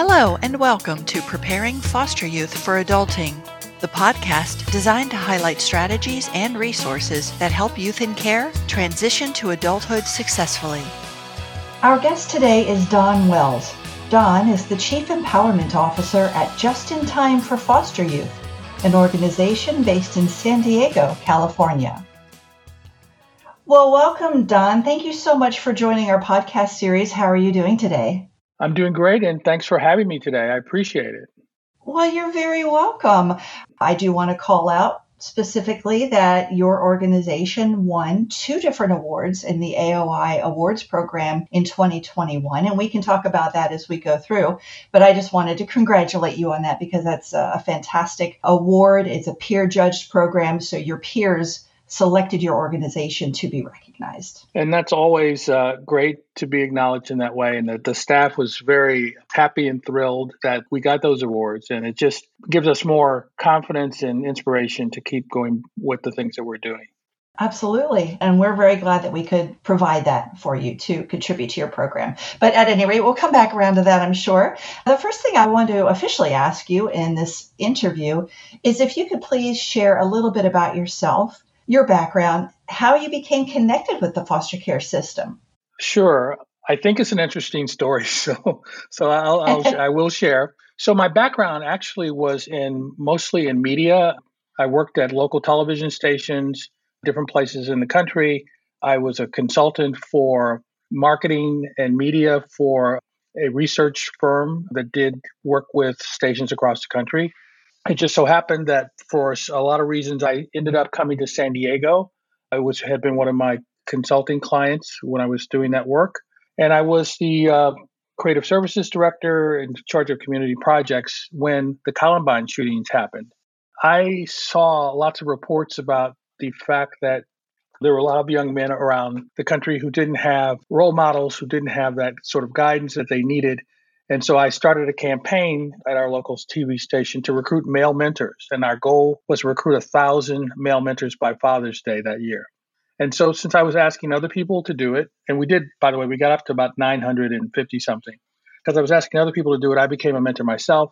Hello, and welcome to Preparing Foster Youth for Adulting, the podcast designed to highlight strategies and resources that help youth in care transition to adulthood successfully. Our guest today is Don Wells. Don is the Chief Empowerment Officer at Just in Time for Foster Youth, an organization based in San Diego, California. Well, welcome, Don. Thank you so much for joining our podcast series. How are you doing today? I'm doing great, and thanks for having me today. I appreciate it. Well, you're very welcome. I do want to call out specifically that your organization won two different awards in the AOI Awards program in 2021. And we can talk about that as we go through. But I just wanted to congratulate you on that because that's a fantastic award. It's a peer judged program. So your peers selected your organization to be recognized. And that's always uh, great to be acknowledged in that way. And the, the staff was very happy and thrilled that we got those awards. And it just gives us more confidence and inspiration to keep going with the things that we're doing. Absolutely. And we're very glad that we could provide that for you to contribute to your program. But at any rate, we'll come back around to that, I'm sure. The first thing I want to officially ask you in this interview is if you could please share a little bit about yourself your background, how you became connected with the foster care system. Sure. I think it's an interesting story, so so I'll, I'll I will share. So my background actually was in mostly in media. I worked at local television stations, different places in the country. I was a consultant for marketing and media for a research firm that did work with stations across the country. It just so happened that for a lot of reasons, I ended up coming to San Diego, which had been one of my consulting clients when I was doing that work. And I was the uh, creative services director in charge of community projects when the Columbine shootings happened. I saw lots of reports about the fact that there were a lot of young men around the country who didn't have role models, who didn't have that sort of guidance that they needed. And so I started a campaign at our local TV station to recruit male mentors. And our goal was to recruit a thousand male mentors by Father's Day that year. And so since I was asking other people to do it, and we did, by the way, we got up to about 950 something. Because I was asking other people to do it, I became a mentor myself.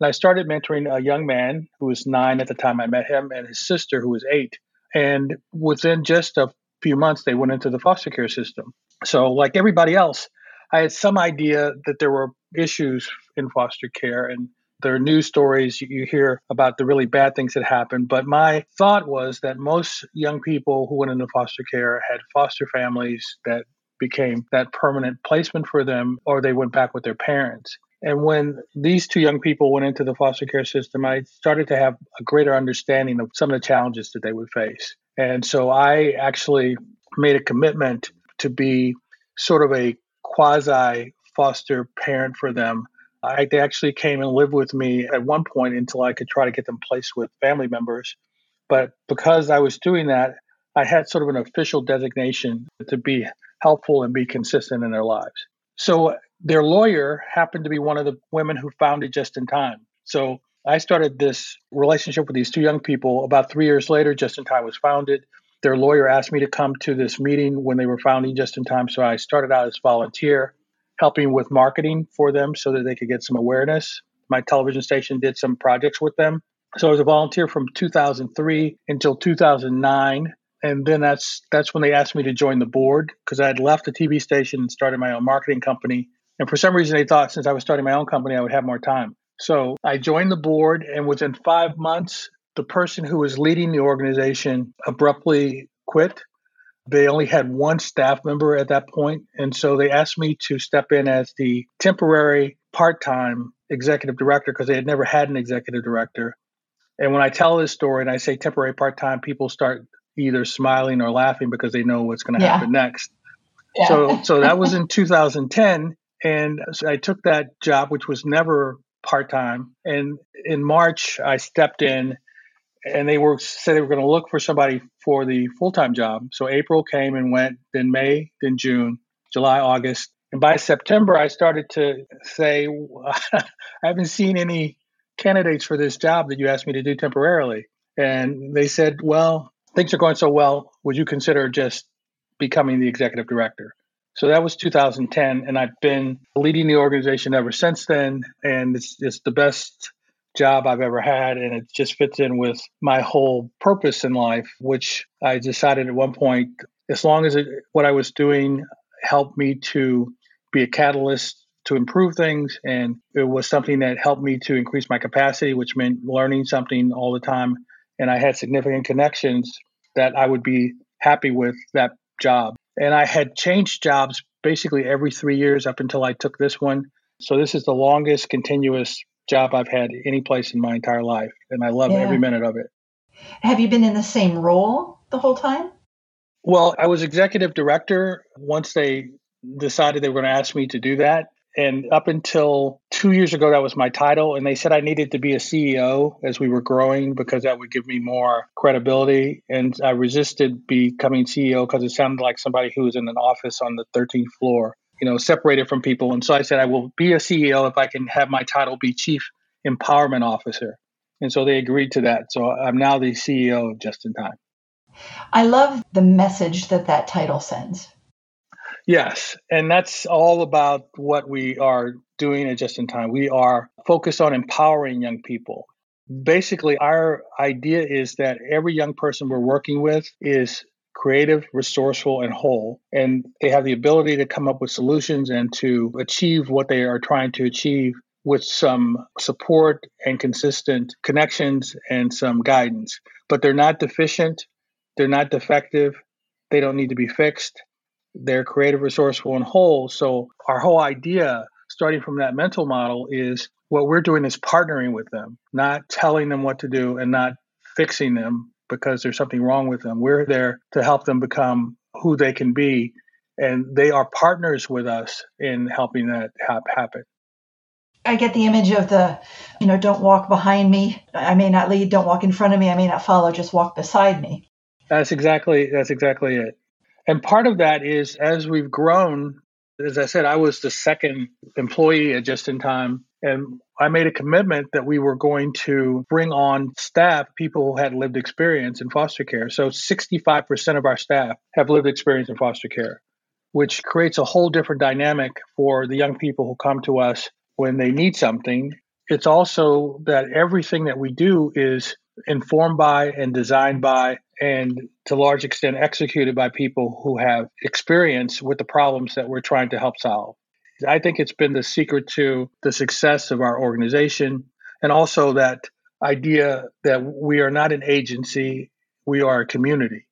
And I started mentoring a young man who was nine at the time I met him and his sister who was eight. And within just a few months, they went into the foster care system. So, like everybody else, I had some idea that there were issues in foster care and there are news stories you hear about the really bad things that happen. But my thought was that most young people who went into foster care had foster families that became that permanent placement for them, or they went back with their parents. And when these two young people went into the foster care system, I started to have a greater understanding of some of the challenges that they would face. And so I actually made a commitment to be sort of a quasi foster parent for them. I, they actually came and lived with me at one point until I could try to get them placed with family members. But because I was doing that, I had sort of an official designation to be helpful and be consistent in their lives. So their lawyer happened to be one of the women who founded Just in Time. So I started this relationship with these two young people. About three years later, Just in Time was founded. Their lawyer asked me to come to this meeting when they were founding Just in Time. So I started out as a volunteer helping with marketing for them so that they could get some awareness. My television station did some projects with them. So I was a volunteer from 2003 until 2009 and then that's that's when they asked me to join the board because I had left the TV station and started my own marketing company. And for some reason, they thought since I was starting my own company, I would have more time. So I joined the board, and within five months, the person who was leading the organization abruptly quit they only had one staff member at that point, and so they asked me to step in as the temporary part-time executive director because they had never had an executive director. And when I tell this story and I say temporary part-time, people start either smiling or laughing because they know what's going to yeah. happen next. Yeah. So so that was in 2010 and so I took that job which was never part-time and in March I stepped in and they were said they were going to look for somebody for the full time job. So April came and went, then May, then June, July, August, and by September I started to say I haven't seen any candidates for this job that you asked me to do temporarily. And they said, well, things are going so well. Would you consider just becoming the executive director? So that was 2010, and I've been leading the organization ever since then. And it's, it's the best job I've ever had, and it just fits in with my whole purpose in life, which I decided at one point, as long as it, what I was doing helped me to be a catalyst to improve things, and it was something that helped me to increase my capacity, which meant learning something all the time, and I had significant connections that I would be happy with that job. And I had changed jobs basically every three years up until I took this one. So this is the longest continuous job I've had any place in my entire life, and I love yeah. every minute of it. Have you been in the same role the whole time? Well, I was executive director once they decided they were going to ask me to do that. And up until two years ago, that was my title. And they said I needed to be a CEO as we were growing because that would give me more credibility. And I resisted becoming CEO because it sounded like somebody who was in an office on the 13th floor you know, separated from people. And so I said, I will be a CEO if I can have my title be Chief Empowerment Officer. And so they agreed to that. So I'm now the CEO of Just in Time. I love the message that that title sends. Yes. And that's all about what we are doing at Just in Time. We are focused on empowering young people. Basically, our idea is that every young person we're working with is creative, resourceful, and whole. And they have the ability to come up with solutions and to achieve what they are trying to achieve with some support and consistent connections and some guidance. But they're not deficient, they're not defective, they don't need to be fixed. They're creative, resourceful, and whole. So, our whole idea, starting from that mental model, is what we're doing is partnering with them, not telling them what to do and not fixing them, because there's something wrong with them. We're there to help them become who they can be, and they are partners with us in helping that happen. I get the image of the, you know, don't walk behind me. I may not lead. Don't walk in front of me. I may not follow. Just walk beside me. That's exactly that's exactly it. And part of that is as we've grown, as I said, I was the second employee at Just in Time, and I made a commitment that we were going to bring on staff, people who had lived experience in foster care. So 65% of our staff have lived experience in foster care, which creates a whole different dynamic for the young people who come to us when they need something. It's also that everything that we do is informed by and designed by and to a large extent executed by people who have experience with the problems that we're trying to help solve. I think it's been the secret to the success of our organization and also that idea that we are not an agency, we are a community.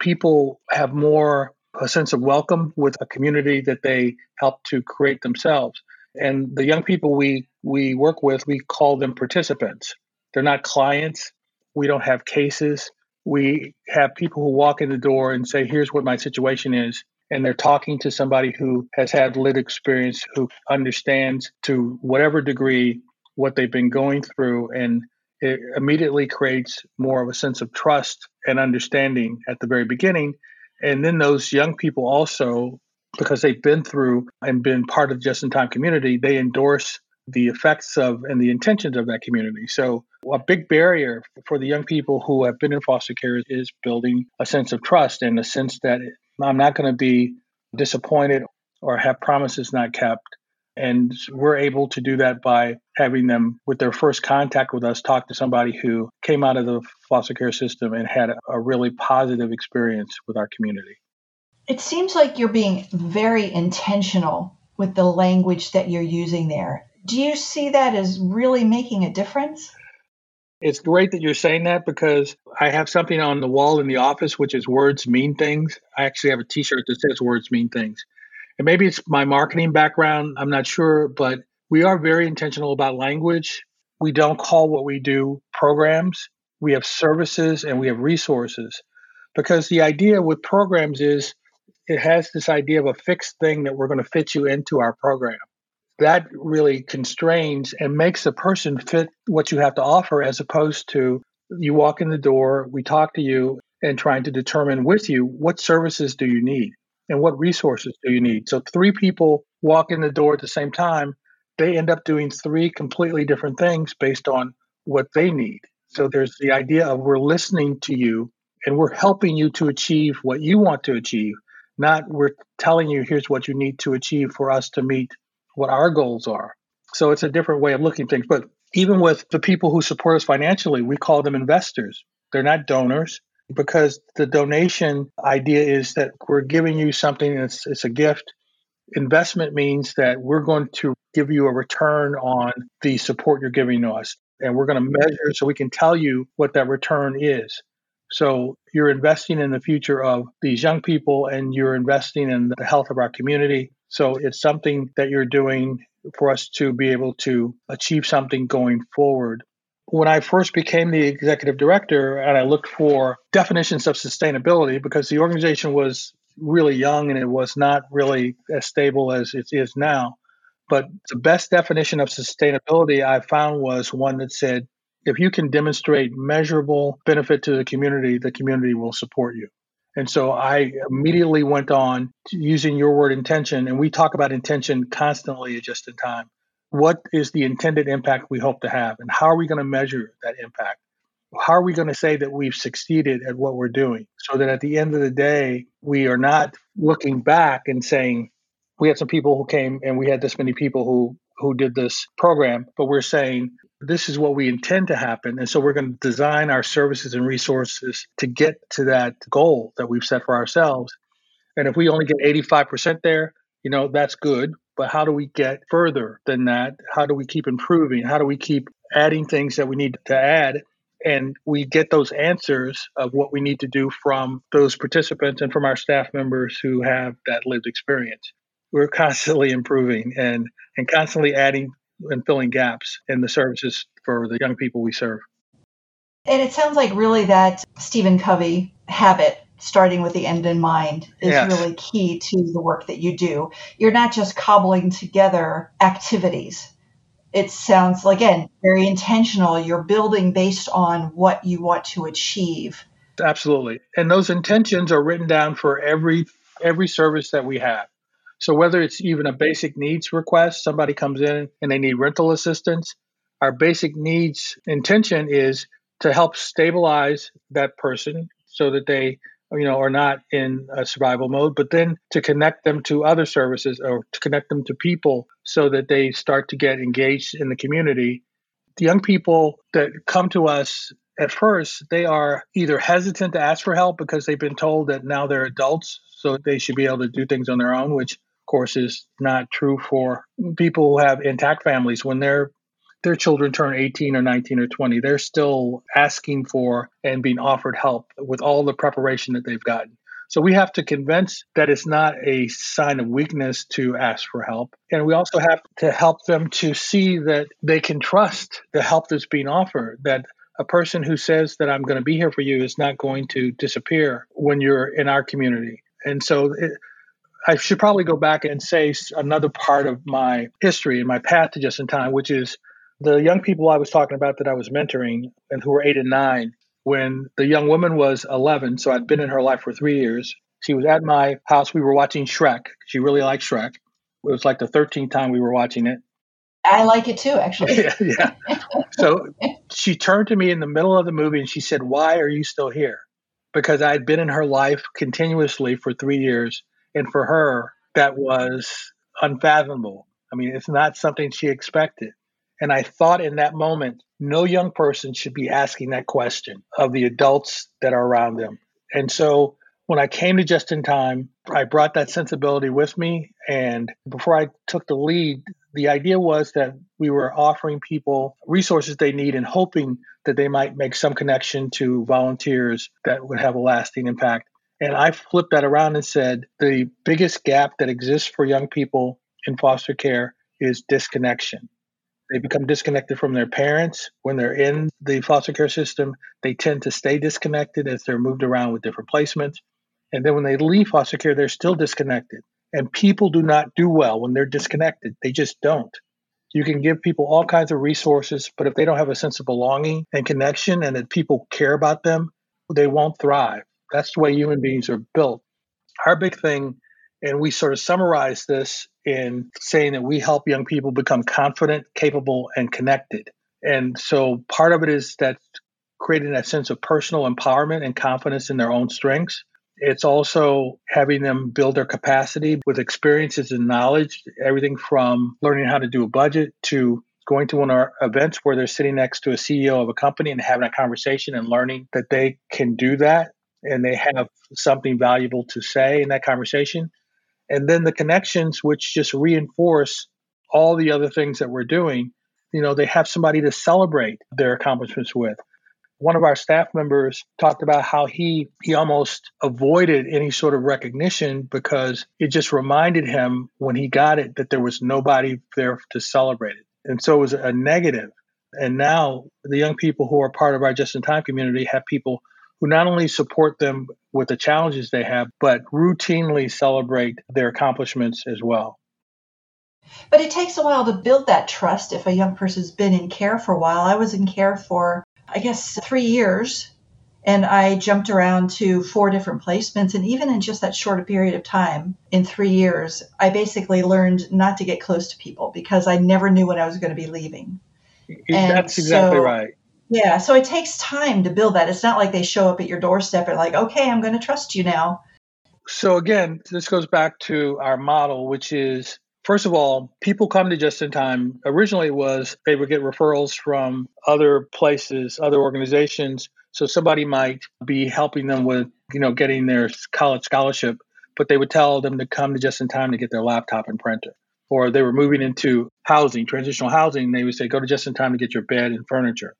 People have more a sense of welcome with a community that they help to create themselves. And the young people we we work with, we call them participants. They're not clients. We don't have cases. We have people who walk in the door and say, "Here's what my situation is." And they're talking to somebody who has had lived experience, who understands to whatever degree what they've been going through. And it immediately creates more of a sense of trust and understanding at the very beginning. And then those young people also, because they've been through and been part of just in time community, they endorse the effects of and the intentions of that community. So, a big barrier for the young people who have been in foster care is building a sense of trust and a sense that I'm not going to be disappointed or have promises not kept. And we're able to do that by having them, with their first contact with us, talk to somebody who came out of the foster care system and had a really positive experience with our community. It seems like you're being very intentional with the language that you're using there. Do you see that as really making a difference? It's great that you're saying that because I have something on the wall in the office, which is words mean things. I actually have a t shirt that says words mean things. And maybe it's my marketing background. I'm not sure, but we are very intentional about language. We don't call what we do programs. We have services and we have resources because the idea with programs is it has this idea of a fixed thing that we're going to fit you into our program that really constrains and makes a person fit what you have to offer as opposed to you walk in the door, we talk to you, and trying to determine with you what services do you need and what resources do you need. So, three people walk in the door at the same time, they end up doing three completely different things based on what they need. So, there's the idea of we're listening to you and we're helping you to achieve what you want to achieve, not we're telling you here's what you need to achieve for us to meet what our goals are. So it's a different way of looking at things. But even with the people who support us financially, we call them investors. They're not donors because the donation idea is that we're giving you something that's it's a gift. Investment means that we're going to give you a return on the support you're giving to us. And we're going to measure so we can tell you what that return is. So you're investing in the future of these young people and you're investing in the health of our community. So it's something that you're doing for us to be able to achieve something going forward. When I first became the executive director and I looked for definitions of sustainability because the organization was really young and it was not really as stable as it is now. But the best definition of sustainability I found was one that said if you can demonstrate measurable benefit to the community, the community will support you. And so I immediately went on using your word intention, and we talk about intention constantly at Just in Time. What is the intended impact we hope to have, and how are we going to measure that impact? How are we going to say that we've succeeded at what we're doing so that at the end of the day, we are not looking back and saying, we had some people who came and we had this many people who who did this program, but we're saying this is what we intend to happen. And so we're going to design our services and resources to get to that goal that we've set for ourselves. And if we only get 85% there, you know, that's good. But how do we get further than that? How do we keep improving? How do we keep adding things that we need to add? And we get those answers of what we need to do from those participants and from our staff members who have that lived experience. We're constantly improving and, and constantly adding and filling gaps in the services for the young people we serve. And it sounds like really that Stephen Covey habit, starting with the end in mind, is yes. really key to the work that you do. You're not just cobbling together activities. It sounds, again, very intentional. You're building based on what you want to achieve. Absolutely. And those intentions are written down for every every service that we have. So whether it's even a basic needs request, somebody comes in and they need rental assistance, our basic needs intention is to help stabilize that person so that they you know are not in a survival mode but then to connect them to other services or to connect them to people so that they start to get engaged in the community. The young people that come to us at first they are either hesitant to ask for help because they've been told that now they're adults so they should be able to do things on their own which course, is not true for people who have intact families. When their their children turn 18 or 19 or 20, they're still asking for and being offered help with all the preparation that they've gotten. So we have to convince that it's not a sign of weakness to ask for help. And we also have to help them to see that they can trust the help that's being offered, that a person who says that I'm going to be here for you is not going to disappear when you're in our community. And so it, I should probably go back and say another part of my history and my path to just in time, which is the young people I was talking about that I was mentoring and who were eight and nine. When the young woman was 11, so I'd been in her life for three years. She was at my house. We were watching Shrek. She really liked Shrek. It was like the 13th time we were watching it. I like it too, actually. yeah, yeah. So she turned to me in the middle of the movie and she said, Why are you still here? Because I had been in her life continuously for three years and for her, that was unfathomable. I mean, it's not something she expected. And I thought in that moment, no young person should be asking that question of the adults that are around them. And so when I came to Just in Time, I brought that sensibility with me. And before I took the lead, the idea was that we were offering people resources they need and hoping that they might make some connection to volunteers that would have a lasting impact. And I flipped that around and said the biggest gap that exists for young people in foster care is disconnection. They become disconnected from their parents when they're in the foster care system. They tend to stay disconnected as they're moved around with different placements. And then when they leave foster care, they're still disconnected. And people do not do well when they're disconnected. They just don't. You can give people all kinds of resources, but if they don't have a sense of belonging and connection and that people care about them, they won't thrive. That's the way human beings are built. Our big thing, and we sort of summarize this in saying that we help young people become confident, capable, and connected. And so part of it is that creating that sense of personal empowerment and confidence in their own strengths. It's also having them build their capacity with experiences and knowledge, everything from learning how to do a budget to going to one of our events where they're sitting next to a CEO of a company and having a conversation and learning that they can do that and they have something valuable to say in that conversation. And then the connections, which just reinforce all the other things that we're doing, you know, they have somebody to celebrate their accomplishments with. One of our staff members talked about how he he almost avoided any sort of recognition because it just reminded him when he got it that there was nobody there to celebrate it. And so it was a negative. And now the young people who are part of our just in time community have people who not only support them with the challenges they have, but routinely celebrate their accomplishments as well. But it takes a while to build that trust if a young person's been in care for a while. I was in care for, I guess, three years, and I jumped around to four different placements. And even in just that short period of time, in three years, I basically learned not to get close to people because I never knew when I was going to be leaving. That's exactly so, right. Yeah, so it takes time to build that. It's not like they show up at your doorstep and like, okay, I'm going to trust you now. So again, this goes back to our model, which is first of all, people come to just in time. Originally, was they would get referrals from other places, other organizations. So somebody might be helping them with, you know, getting their college scholarship, but they would tell them to come to just in time to get their laptop and printer. Or they were moving into housing, transitional housing. They would say, go to just in time to get your bed and furniture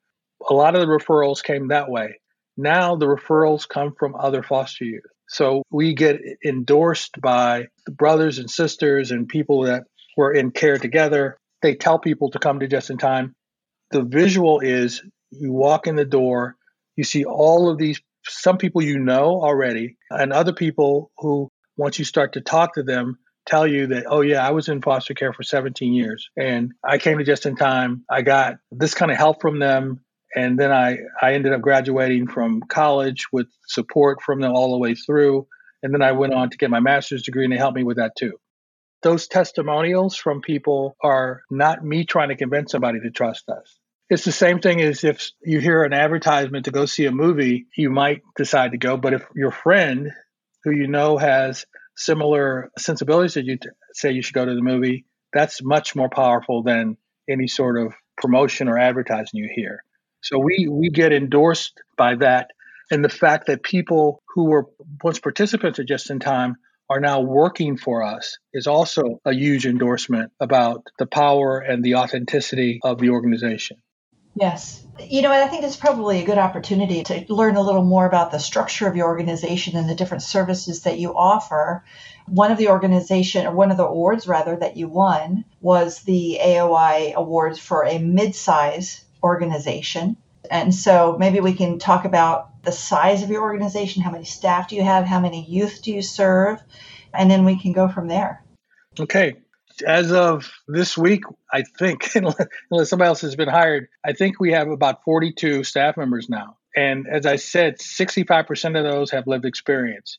a lot of the referrals came that way. Now the referrals come from other foster youth. So we get endorsed by the brothers and sisters and people that were in care together. They tell people to come to just in time. The visual is you walk in the door, you see all of these, some people you know already, and other people who, once you start to talk to them, tell you that, oh, yeah, I was in foster care for 17 years and I came to just in time. I got this kind of help from them and then I, I ended up graduating from college with support from them all the way through. And then I went on to get my master's degree, and they helped me with that too. Those testimonials from people are not me trying to convince somebody to trust us. It's the same thing as if you hear an advertisement to go see a movie, you might decide to go. But if your friend who you know has similar sensibilities that you t- say you should go to the movie, that's much more powerful than any sort of promotion or advertising you hear. So we we get endorsed by that, and the fact that people who were once participants at Just in Time are now working for us is also a huge endorsement about the power and the authenticity of the organization. Yes. You know, I think it's probably a good opportunity to learn a little more about the structure of your organization and the different services that you offer. One of the organization, or one of the awards rather, that you won was the AOI Awards for a mid-size organization. And so maybe we can talk about the size of your organization, how many staff do you have, how many youth do you serve, and then we can go from there. Okay. As of this week, I think, unless somebody else has been hired, I think we have about 42 staff members now. And as I said, 65% of those have lived experience.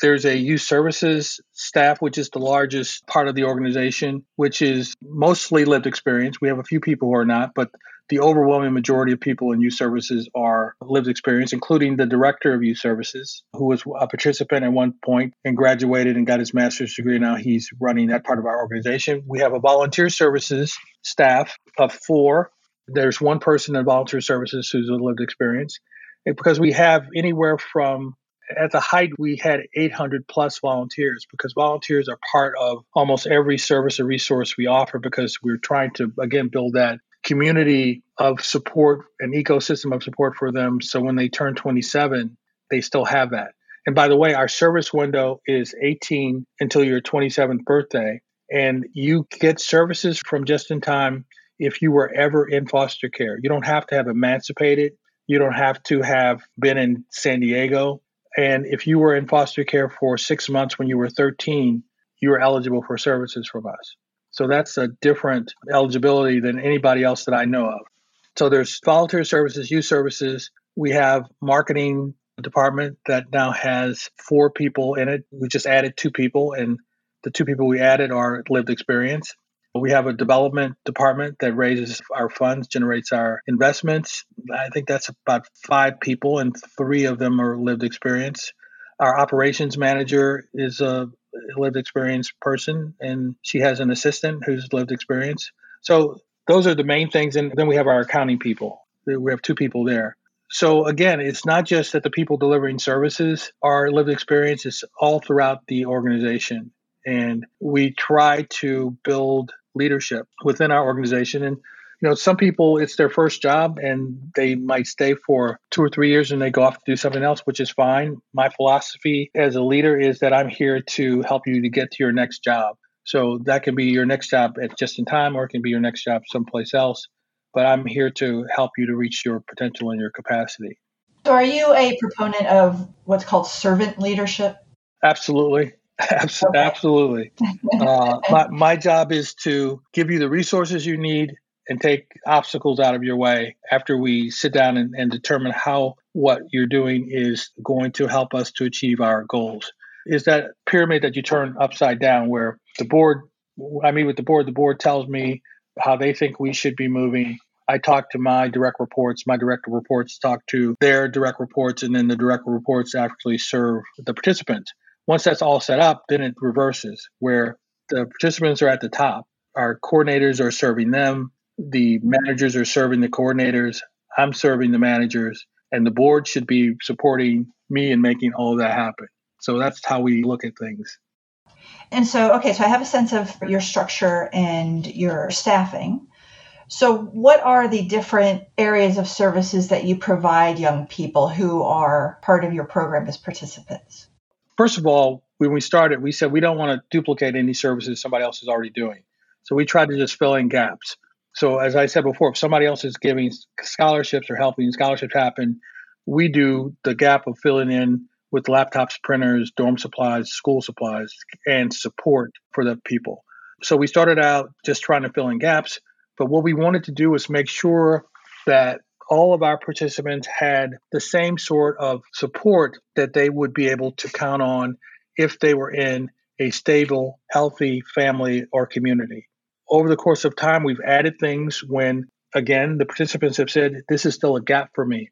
There's a youth services staff, which is the largest part of the organization, which is mostly lived experience. We have a few people who are not, but the overwhelming majority of people in youth services are lived experience, including the director of youth services, who was a participant at one point and graduated and got his master's degree. Now he's running that part of our organization. We have a volunteer services staff of four. There's one person in volunteer services who's a lived experience because we have anywhere from at the height we had 800 plus volunteers because volunteers are part of almost every service or resource we offer because we're trying to again build that community of support an ecosystem of support for them. So when they turn 27 they still have that. And by the way our service window is 18 until your 27th birthday. And you get services from just in time if you were ever in foster care. You don't have to have emancipated. You don't have to have been in san diego. And if you were in foster care for six months when you were 13 you were eligible for services from us so that's a different eligibility than anybody else that I know of. So there's volunteer services, youth services. We have marketing department that now has four people in it. We just added two people, and the two people we added are lived experience. We have a development department that raises our funds, generates our investments. I think that's about five people, and three of them are lived experience. Our operations manager is a lived experience person, and she has an assistant who's lived experience. So those are the main things. And then we have our accounting people. We have two people there. So again, it's not just that the people delivering services are lived experience, it's all throughout the organization. And we try to build leadership within our organization. And you know, some people it's their first job and they might stay for two or three years and they go off to do something else, which is fine. My philosophy as a leader is that I'm here to help you to get to your next job. So that can be your next job at just in time or it can be your next job someplace else. But I'm here to help you to reach your potential and your capacity. So are you a proponent of what's called servant leadership? Absolutely. Absolutely. Uh, my, my job is to give you the resources you need and take obstacles out of your way after we sit down and, and determine how what you're doing is going to help us to achieve our goals. Is that pyramid that you turn upside down where the board, I meet with the board, the board tells me how they think we should be moving. I talk to my direct reports, my direct reports talk to their direct reports, and then the direct reports actually serve the participants. Once that's all set up, then it reverses where the participants are at the top. Our coordinators are serving them. The mm-hmm. managers are serving the coordinators. I'm serving the managers. And the board should be supporting me in making all of that happen. So that's how we look at things. And so, okay, so I have a sense of your structure and your staffing. So, what are the different areas of services that you provide young people who are part of your program as participants? First of all, when we started, we said we don't want to duplicate any services somebody else is already doing. So we tried to just fill in gaps. So as I said before, if somebody else is giving scholarships or helping scholarships happen, we do the gap of filling in with laptops, printers, dorm supplies, school supplies, and support for the people. So we started out just trying to fill in gaps, but what we wanted to do was make sure that all of our participants had the same sort of support that they would be able to count on if they were in a stable, healthy family or community. Over the course of time, we've added things when, again, the participants have said, This is still a gap for me.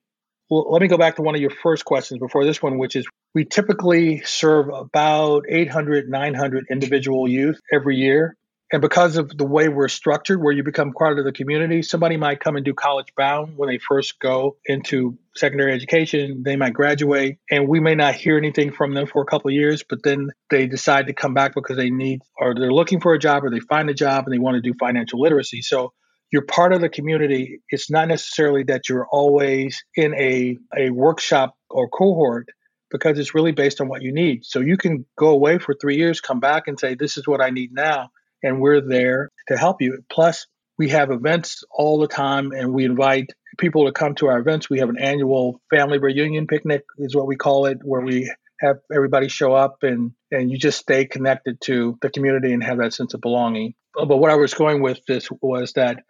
Well, let me go back to one of your first questions before this one, which is we typically serve about 800, 900 individual youth every year. And because of the way we're structured, where you become part of the community, somebody might come and do college bound when they first go into secondary education. They might graduate, and we may not hear anything from them for a couple of years, but then they decide to come back because they need, or they're looking for a job, or they find a job and they want to do financial literacy. So you're part of the community. It's not necessarily that you're always in a, a workshop or cohort because it's really based on what you need. So you can go away for three years, come back and say, This is what I need now and we're there to help you. Plus, we have events all the time and we invite people to come to our events. We have an annual family reunion picnic, is what we call it, where we have everybody show up and, and you just stay connected to the community and have that sense of belonging. But what I was going with this was that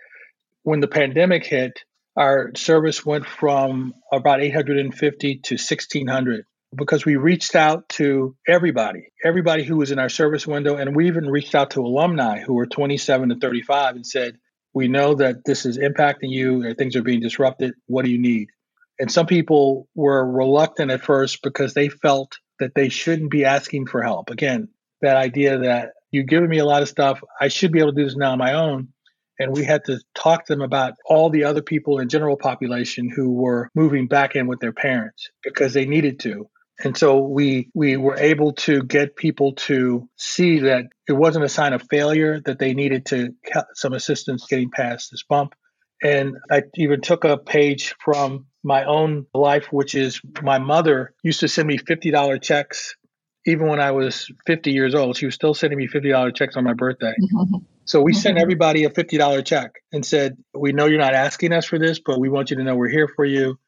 when the pandemic hit, our service went from about 850 to 1600 because we reached out to everybody, everybody who was in our service window. And we even reached out to alumni who were 27 to 35 and said, We know that this is impacting you and things are being disrupted. What do you need? And some people were reluctant at first because they felt that they shouldn't be asking for help. Again, that idea that you've given me a lot of stuff, I should be able to do this now on my own. And we had to talk to them about all the other people in general population who were moving back in with their parents because they needed to and so we we were able to get people to see that it wasn't a sign of failure that they needed to some assistance getting past this bump. And I even took a page from my own life, which is my mother used to send me $50 checks. Even when I was 50 years old, she was still sending me $50 checks on my birthday. Mm-hmm. So we sent mm-hmm. everybody a $50 check and said, We know you're not asking us for this, but we want you to know we're here for you.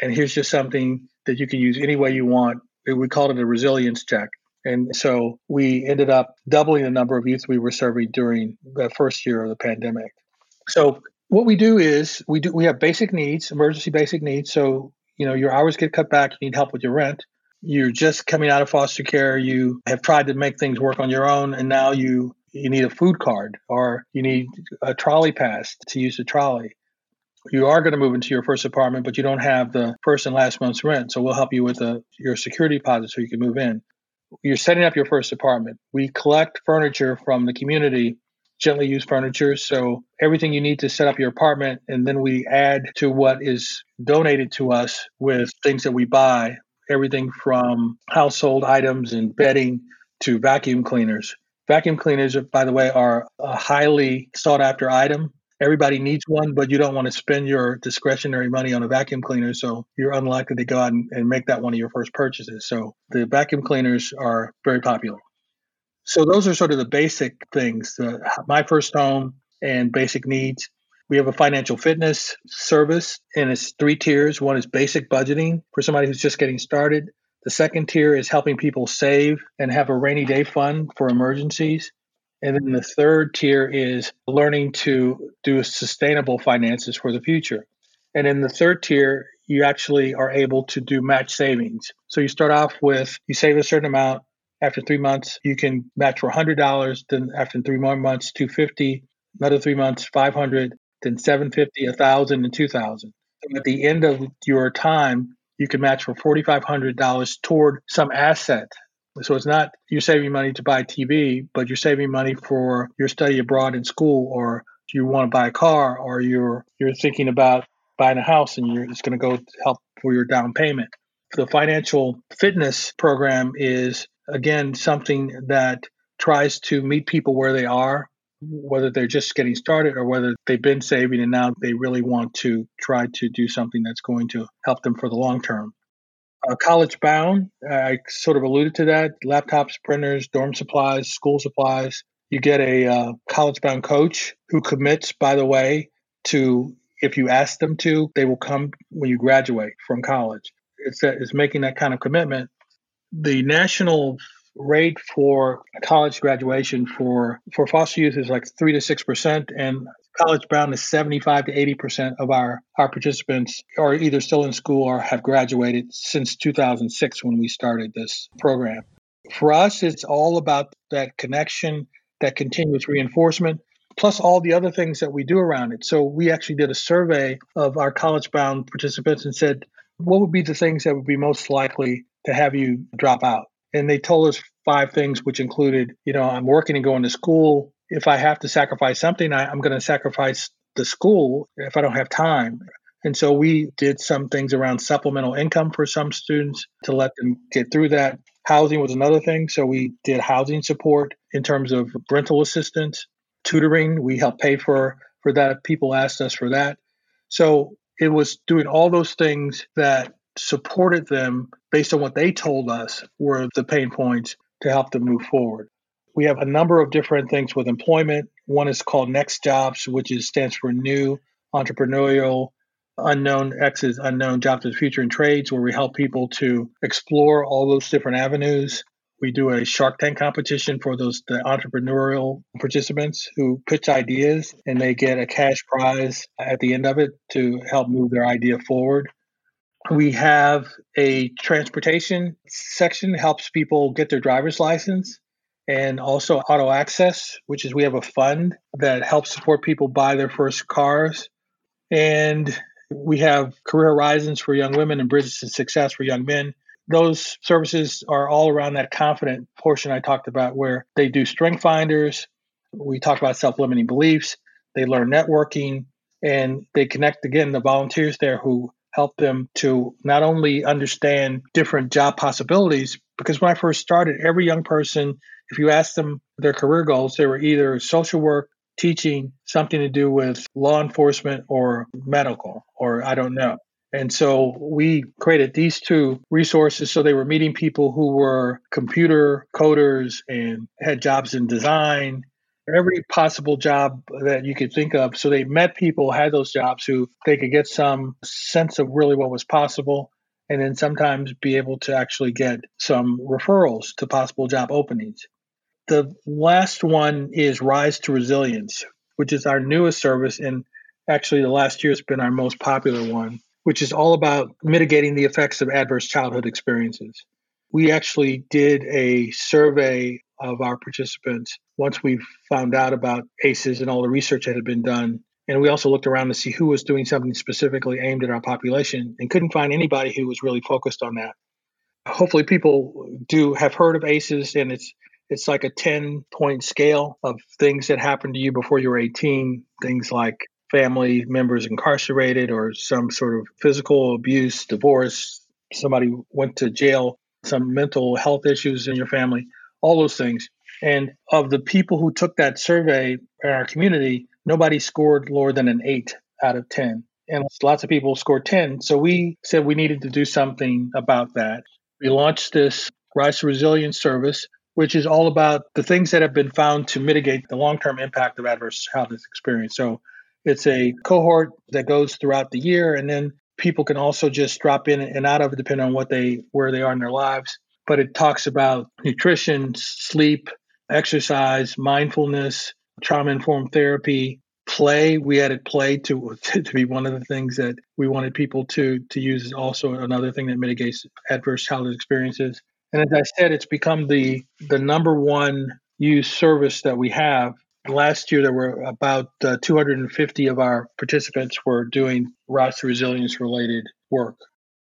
And here's just something that you can use any way you want. We called it a resilience check. And so we ended up doubling the number of youth we were serving during the first year of the pandemic. So what we do is we do we have basic needs, emergency basic needs. So, you know, your hours get cut back, you need help with your rent. You're just coming out of foster care, you have tried to make things work on your own and now you you need a food card or you need a trolley pass to use the trolley you are going to move into your first apartment, but you don't have the first and last month's rent. So we'll help you with the, your security deposit so you can move in. You're setting up your first apartment. We collect furniture from the community, gently used furniture. So everything you need to set up your apartment, and then we add to what is donated to us with things that we buy, everything from household items and bedding to vacuum cleaners. Vacuum cleaners, by the way, are a highly sought after item everybody needs one, but you don't want to spend your discretionary money on a vacuum cleaner. So you're unlikely to go out and, and make that one of your first purchases. So the vacuum cleaners are very popular. So those are sort of the basic things. Uh, my first home and basic needs. We have a financial fitness service, and it's three tiers. One is basic budgeting for somebody who's just getting started. The second tier is helping people save and have a rainy day fund for emergencies. And then the third tier is learning to do sustainable finances for the future. And in the third tier, you actually are able to do match savings. So you start off with, you save a certain amount. After three months, you can match for $100. Then after three more months, 250 Another three months, 500 Then 750 1000 and 2000 At the end of your time, you can match for $4,500 toward some asset so it's not you're saving money to buy TV, but you're saving money for your study abroad in school, or you want to buy a car, or you're you're thinking about buying a house, and you're it's going to go help for your down payment. The financial fitness program is again something that tries to meet people where they are, whether they're just getting started or whether they've been saving and now they really want to try to do something that's going to help them for the long term uh, college bound. I sort of alluded to that. Laptops, printers, dorm supplies, school supplies. You get a uh, college bound coach who commits, by the way, to if you ask them to, they will come when you graduate from college. It's, a, it's making that kind of commitment. The national rate for college graduation for for foster youth is like three to six percent, and college bound is 75 to 80 percent of our our participants are either still in school or have graduated since 2006 when we started this program. For us, it's all about that connection, that continuous reinforcement, plus all the other things that we do around it. So we actually did a survey of our college bound participants and said, what would be the things that would be most likely to have you drop out? And they told us five things, which included, you know, I'm working and going to school. If I have to sacrifice something, I, I'm going to sacrifice the school if I don't have time. And so we did some things around supplemental income for some students to let them get through that. Housing was another thing. So we did housing support in terms of rental assistance, tutoring. We helped pay for, for that. People asked us for that. So it was doing all those things that supported them based on what they told us were the pain points to help them move forward. We have a number of different things with employment. One is called Next Jobs, which is stands for New Entrepreneurial Unknown X's Unknown Jobs of the Future in Trades, where we help people to explore all those different avenues. We do a Shark Tank competition for those the entrepreneurial participants who pitch ideas, and they get a cash prize at the end of it to help move their idea forward. We have a transportation section that helps people get their driver's license and also auto access, which is we have a fund that helps support people buy their first cars. And we have career horizons for young women and bridges to success for young men. Those services are all around that confident portion I talked about where they do strength finders. We talk about self limiting beliefs. They learn networking and they connect again the volunteers there who help them to not only understand different job possibilities, because when I first started, every young person, if you asked them their career goals, they were either social work, teaching, something to do with law enforcement or medical, or I don't know. And so we created these two resources. So they were meeting people who were computer coders and had jobs in design every possible job that you could think of. So they met people, had those jobs who they could get some sense of really what was possible, and then sometimes be able to actually get some referrals to possible job openings. The last one is Rise to Resilience, which is our newest service, and actually the last year has been our most popular one, which is all about mitigating the effects of adverse childhood experiences. We actually did a survey of our participants once we found out about ACEs and all the research that had been done. And we also looked around to see who was doing something specifically aimed at our population and couldn't find anybody who was really focused on that. Hopefully, people do have heard of ACEs, and it's it's like a 10 point scale of things that happened to you before you were 18, things like family members incarcerated or some sort of physical abuse, divorce, somebody went to jail, some mental health issues in your family, all those things. And of the people who took that survey in our community, nobody scored lower than an eight out of 10. And lots of people scored 10. So we said we needed to do something about that. We launched this Rise Resilience service, which is all about the things that have been found to mitigate the long term impact of adverse childhood experience. So it's a cohort that goes throughout the year, and then people can also just drop in and out of it depending on what they where they are in their lives. But it talks about nutrition, sleep, exercise, mindfulness, trauma informed therapy, play. We added play to, to be one of the things that we wanted people to to use. Is also another thing that mitigates adverse childhood experiences. And as I said, it's become the the number one used service that we have. Last year, there were about uh, 250 of our participants were doing to Resilience related work.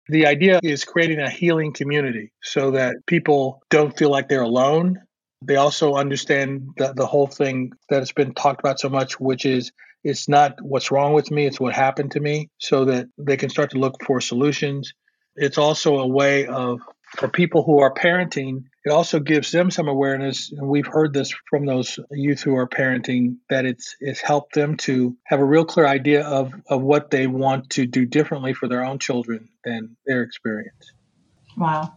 The idea is creating a healing community so that people don't feel like they're alone they also understand the, the whole thing that has been talked about so much, which is it's not what's wrong with me, it's what happened to me, so that they can start to look for solutions. It's also a way of, for people who are parenting, it also gives them some awareness. And we've heard this from those youth who are parenting that it's, it's helped them to have a real clear idea of, of what they want to do differently for their own children than their experience. Wow.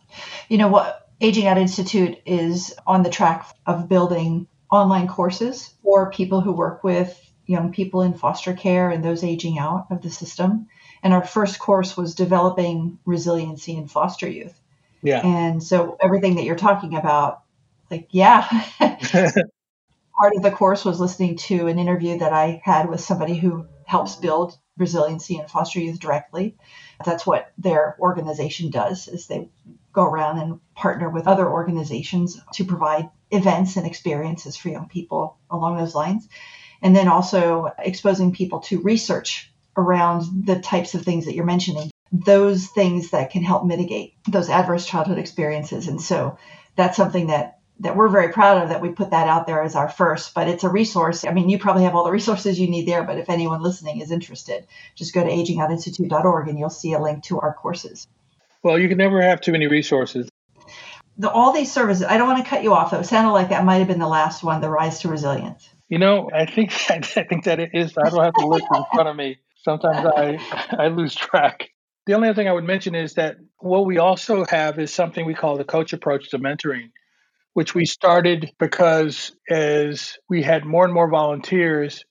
You know what? Aging Out Institute is on the track of building online courses for people who work with young people in foster care and those aging out of the system. And our first course was developing resiliency in foster youth. Yeah. And so everything that you're talking about, like, yeah. Part of the course was listening to an interview that I had with somebody who helps build resiliency in foster youth directly. That's what their organization does is they go around and partner with other organizations to provide events and experiences for young people along those lines. And then also exposing people to research around the types of things that you're mentioning, those things that can help mitigate those adverse childhood experiences. And so that's something that that we're very proud of that we put that out there as our first, but it's a resource. I mean, you probably have all the resources you need there, but if anyone listening is interested, just go to agingoutinstitute.org and you'll see a link to our courses. Well, you can never have too many resources. The, all these services, I don't want to cut you off though. It sounded like that might have been the last one, the Rise to Resilience. You know, I think I think that it is. I don't have to look in front of me. Sometimes I I lose track. The only other thing I would mention is that what we also have is something we call the coach approach to mentoring, which we started because as we had more and more volunteers,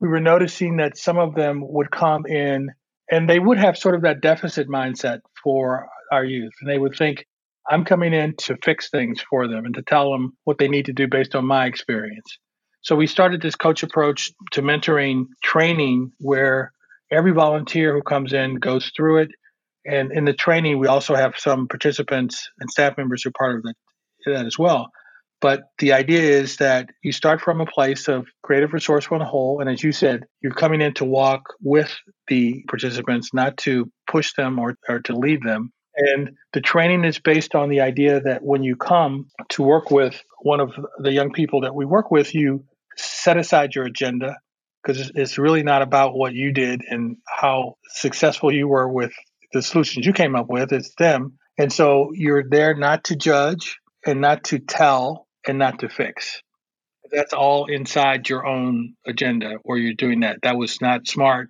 we were noticing that some of them would come in and they would have sort of that deficit mindset for our youth. And they would think, I'm coming in to fix things for them and to tell them what they need to do based on my experience. So we started this coach approach to mentoring training where every volunteer who comes in goes through it. And in the training, we also have some participants and staff members who are part of that as well. But the idea is that you start from a place of creative resourceful and whole. And as you said, you're coming in to walk with the participants, not to push them or, or to lead them. And the training is based on the idea that when you come to work with one of the young people that we work with, you set aside your agenda because it's really not about what you did and how successful you were with the solutions you came up with. It's them. And so you're there not to judge and not to tell and not to fix. That's all inside your own agenda where you're doing that. That was not smart.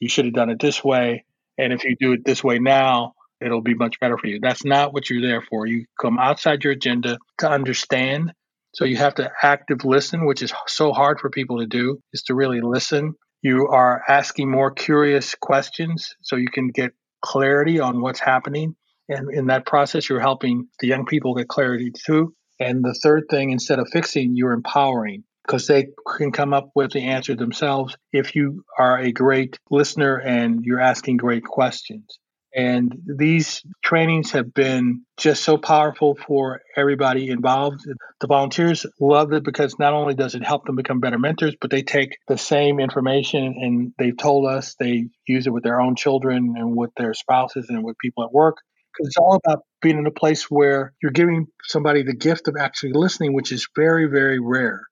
You should have done it this way. And if you do it this way now, it'll be much better for you. That's not what you're there for. You come outside your agenda to understand. So you have to active listen, which is so hard for people to do, is to really listen. You are asking more curious questions so you can get clarity on what's happening. And in that process, you're helping the young people get clarity too. And the third thing, instead of fixing, you're empowering because they can come up with the answer themselves if you are a great listener and you're asking great questions. And these trainings have been just so powerful for everybody involved. The volunteers love it because not only does it help them become better mentors, but they take the same information and they've told us they use it with their own children and with their spouses and with people at work. Because it's all about being in a place where you're giving somebody the gift of actually listening, which is very, very rare.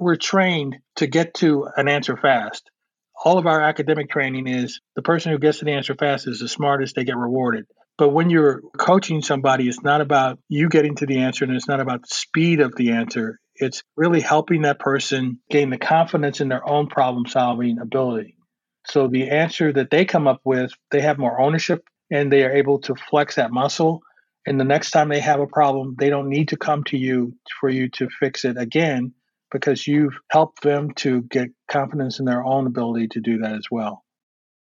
We're trained to get to an answer fast all of our academic training is the person who gets the answer fast is the smartest, they get rewarded. But when you're coaching somebody, it's not about you getting to the answer and it's not about the speed of the answer. It's really helping that person gain the confidence in their own problem solving ability. So the answer that they come up with, they have more ownership and they are able to flex that muscle. And the next time they have a problem, they don't need to come to you for you to fix it again because you've helped them to get confidence in their own ability to do that as well.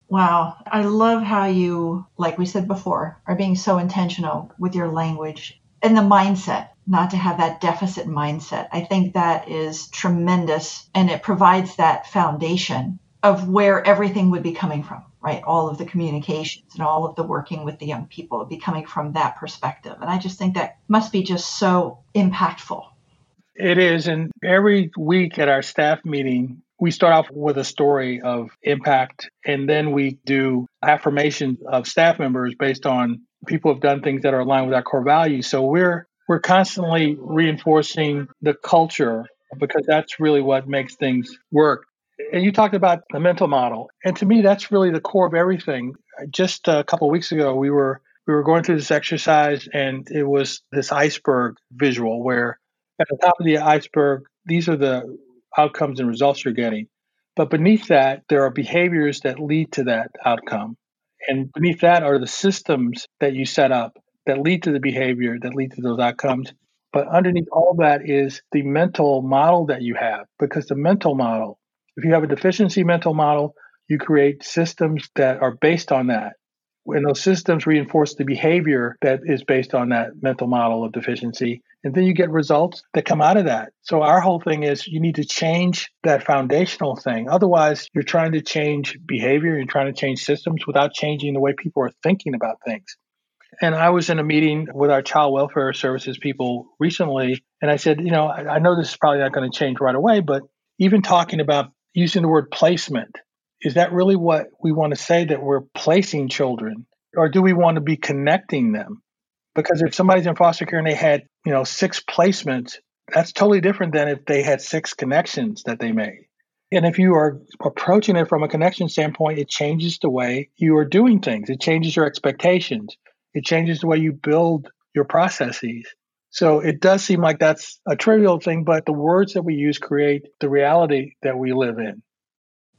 Wow. I love how you, like we said before, are being so intentional with your language and the mindset, not to have that deficit mindset. I think that is tremendous and it provides that foundation of where everything would be coming from, right? All of the communications and all of the working with the young people would be coming from that perspective. And I just think that must be just so impactful it is. And every week at our staff meeting, we start off with a story of impact, and then we do affirmations of staff members based on people have done things that are aligned with our core values. So we're we're constantly reinforcing the culture because that's really what makes things work. And you talked about the mental model, and to me, that's really the core of everything. Just a couple weeks ago, we were we were going through this exercise, and it was this iceberg visual where at the top of the iceberg, these are the outcomes and results you're getting. But beneath that, there are behaviors that lead to that outcome. And beneath that are the systems that you set up that lead to the behavior, that lead to those outcomes. But underneath all that is the mental model that you have, because the mental model, if you have a deficiency mental model, you create systems that are based on that and those systems reinforce the behavior that is based on that mental model of deficiency and then you get results that come out of that. So our whole thing is you need to change that foundational thing. Otherwise you're trying to change behavior you're trying to change systems without changing the way people are thinking about things. And I was in a meeting with our child welfare services people recently, and I said, you know, I, I know this is probably not going to change right away, but even talking about using the word placement is that really what we want to say that we're placing children or do we want to be connecting them because if somebody's in foster care and they had you know six placements that's totally different than if they had six connections that they made. And if you are approaching it from a connection standpoint it changes the way you are doing things. It changes your expectations. It changes the way you build your processes. So it does seem like that's a trivial thing but the words that we use create the reality that we live in.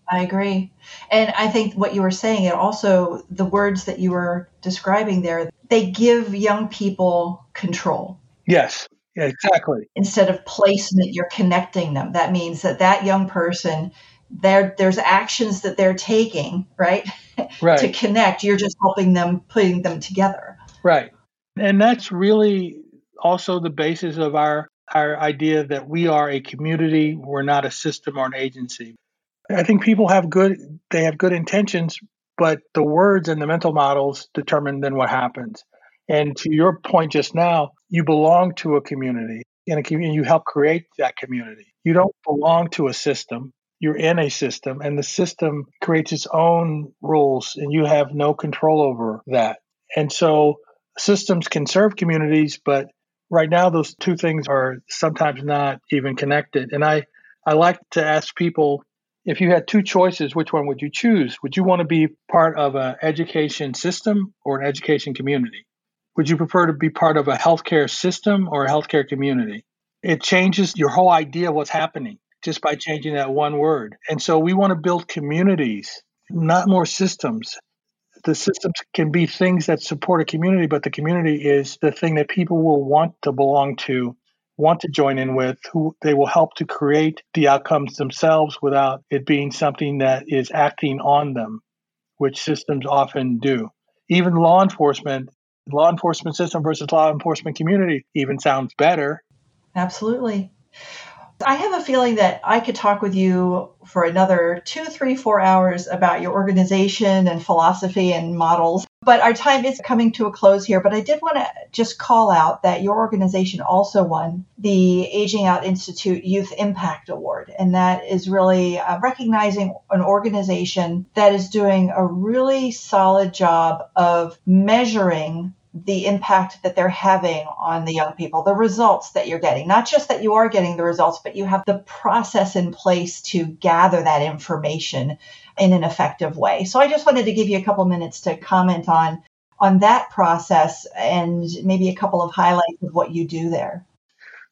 I agree. And I think what you were saying, it also, the words that you were describing there, they give young people control. Yes, yeah, exactly. Instead of placement, you're connecting them. That means that that young person, there, there's actions that they're taking, right? Right. to connect. You're just helping them, putting them together. Right. And that's really also the basis of our our idea that we are a community, we're not a system or an agency. I think people have good they have good intentions, but the words and the mental models determine then what happens. And to your point just now, you belong to a community, and a community you help create that community. You don't belong to a system. You're in a system, and the system creates its own rules, and you have no control over that. And so systems can serve communities, but right now those two things are sometimes not even connected. And I, I like to ask people if you had two choices, which one would you choose? Would you want to be part of an education system or an education community? Would you prefer to be part of a healthcare system or a healthcare community? It changes your whole idea of what's happening just by changing that one word. And so we want to build communities, not more systems. The systems can be things that support a community, but the community is the thing that people will want to belong to want to join in with, who they will help to create the outcomes themselves without it being something that is acting on them, which systems often do. Even law enforcement, law enforcement system versus law enforcement community even sounds better. Absolutely. I have a feeling that I could talk with you for another two, three, four hours about your organization and philosophy and models. But our time is coming to a close here. But I did want to just call out that your organization also won the Aging Out Institute Youth Impact Award. And that is really uh, recognizing an organization that is doing a really solid job of measuring the impact that they're having on the young people, the results that you're getting. Not just that you are getting the results, but you have the process in place to gather that information in an effective way. So I just wanted to give you a couple minutes to comment on on that process and maybe a couple of highlights of what you do there.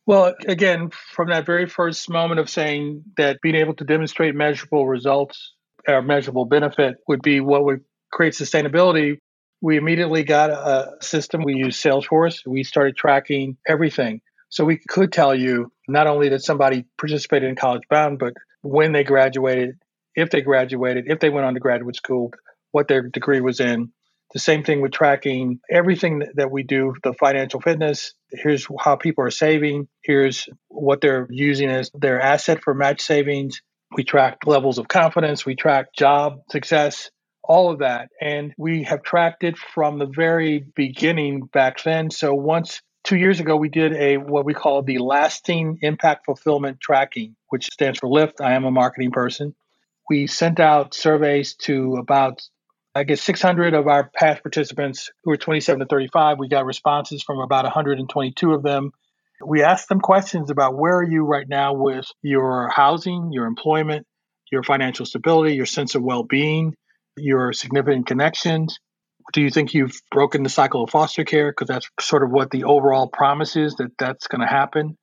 Well, again, from that very first moment of saying that being able to demonstrate measurable results or measurable benefit would be what would create sustainability, we immediately got a system. We used Salesforce. We started tracking everything. So we could tell you not only that somebody participated in College Bound, but when they graduated, if they graduated, if they went on to graduate school, what their degree was in. The same thing with tracking everything that we do, the financial fitness. Here's how people are saving. Here's what they're using as their asset for match savings. We track levels of confidence. We track job success all of that. And we have tracked it from the very beginning back then. So once two years ago, we did a what we call the lasting impact fulfillment tracking, which stands for LIFT. I am a marketing person. We sent out surveys to about I guess 600 of our past participants who were 27 to 35. We got responses from about 122 of them. We asked them questions about where are you right now with your housing, your employment, your financial stability, your sense of well being, your significant connections? Do you think you've broken the cycle of foster care? Because that's sort of what the overall promise is that that's going to happen.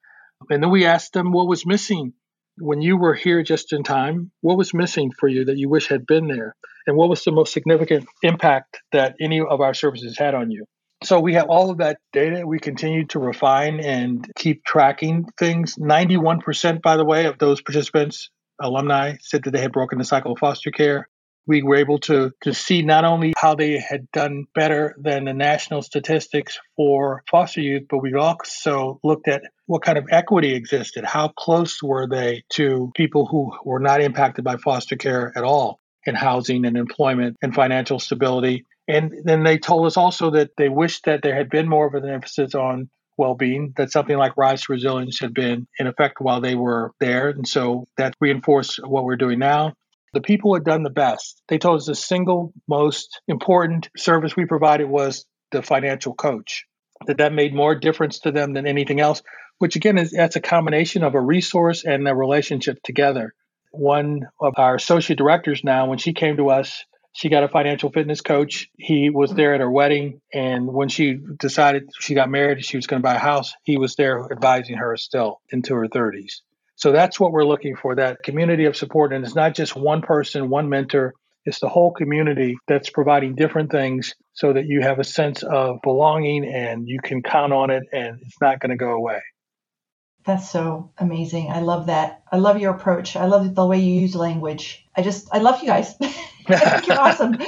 And then we asked them what was missing when you were here just in time. What was missing for you that you wish had been there? And what was the most significant impact that any of our services had on you? So we have all of that data. We continue to refine and keep tracking things. 91%, by the way, of those participants, alumni, said that they had broken the cycle of foster care we were able to, to see not only how they had done better than the national statistics for foster youth, but we also looked at what kind of equity existed. How close were they to people who were not impacted by foster care at all in housing and employment and financial stability? And then they told us also that they wished that there had been more of an emphasis on well-being that something like rise to resilience had been in effect while they were there and so that reinforced what we're doing now the people had done the best, they told us the single most important service we provided was the financial coach. That that made more difference to them than anything else, which again is that's a combination of a resource and a relationship together. One of our associate directors now, when she came to us, she got a financial fitness coach. He was there at her wedding. And when she decided she got married, she was going to buy a house, he was there advising her still into her 30s. So that's what we're looking for that community of support. And it's not just one person, one mentor, it's the whole community that's providing different things so that you have a sense of belonging and you can count on it and it's not going to go away. That's so amazing. I love that. I love your approach. I love the way you use language. I just, I love you guys. I think you're awesome.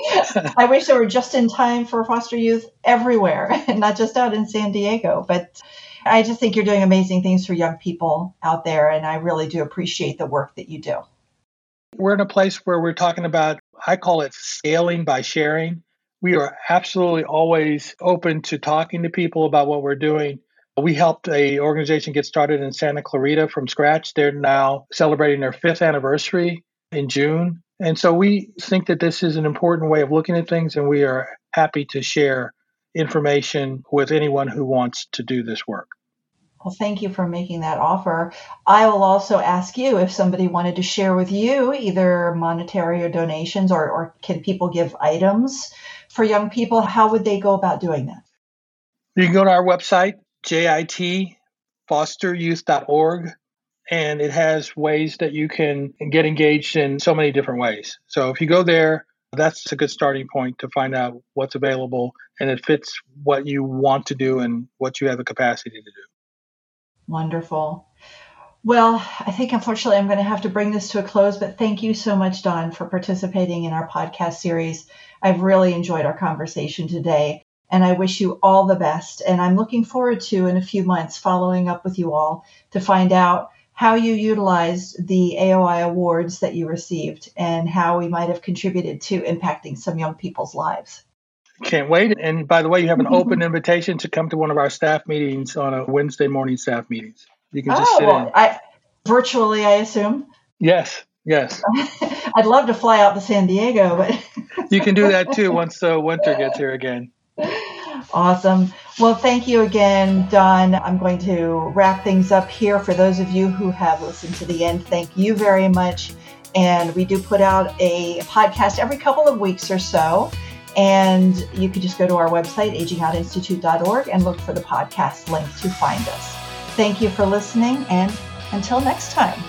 I wish there were just in time for foster youth everywhere, not just out in San Diego. But I just think you're doing amazing things for young people out there, and I really do appreciate the work that you do. We're in a place where we're talking about, I call it scaling by sharing. We are absolutely always open to talking to people about what we're doing. We helped a organization get started in Santa Clarita from scratch. They're now celebrating their fifth anniversary in June. And so we think that this is an important way of looking at things, and we are happy to share information with anyone who wants to do this work. Well, thank you for making that offer. I will also ask you if somebody wanted to share with you either monetary or donations, or, or can people give items for young people? How would they go about doing that? You can go to our website, jitfosteryouth.org, and it has ways that you can get engaged in so many different ways. So if you go there, that's a good starting point to find out what's available and it fits what you want to do and what you have the capacity to do. Wonderful. Well, I think unfortunately I'm going to have to bring this to a close, but thank you so much, Don, for participating in our podcast series. I've really enjoyed our conversation today, and I wish you all the best. And I'm looking forward to, in a few months, following up with you all to find out how you utilized the AOI awards that you received and how we might have contributed to impacting some young people's lives. Can't wait. And by the way, you have an open invitation to come to one of our staff meetings on a Wednesday morning staff meetings. You can just oh, sit in. I, virtually, I assume. Yes, yes. I'd love to fly out to San Diego, but you can do that too once the winter gets here again. Awesome. Well, thank you again, Don. I'm going to wrap things up here. For those of you who have listened to the end, thank you very much. And we do put out a podcast every couple of weeks or so. And you can just go to our website, agingoutinstitute.org, and look for the podcast link to find us. Thank you for listening, and until next time.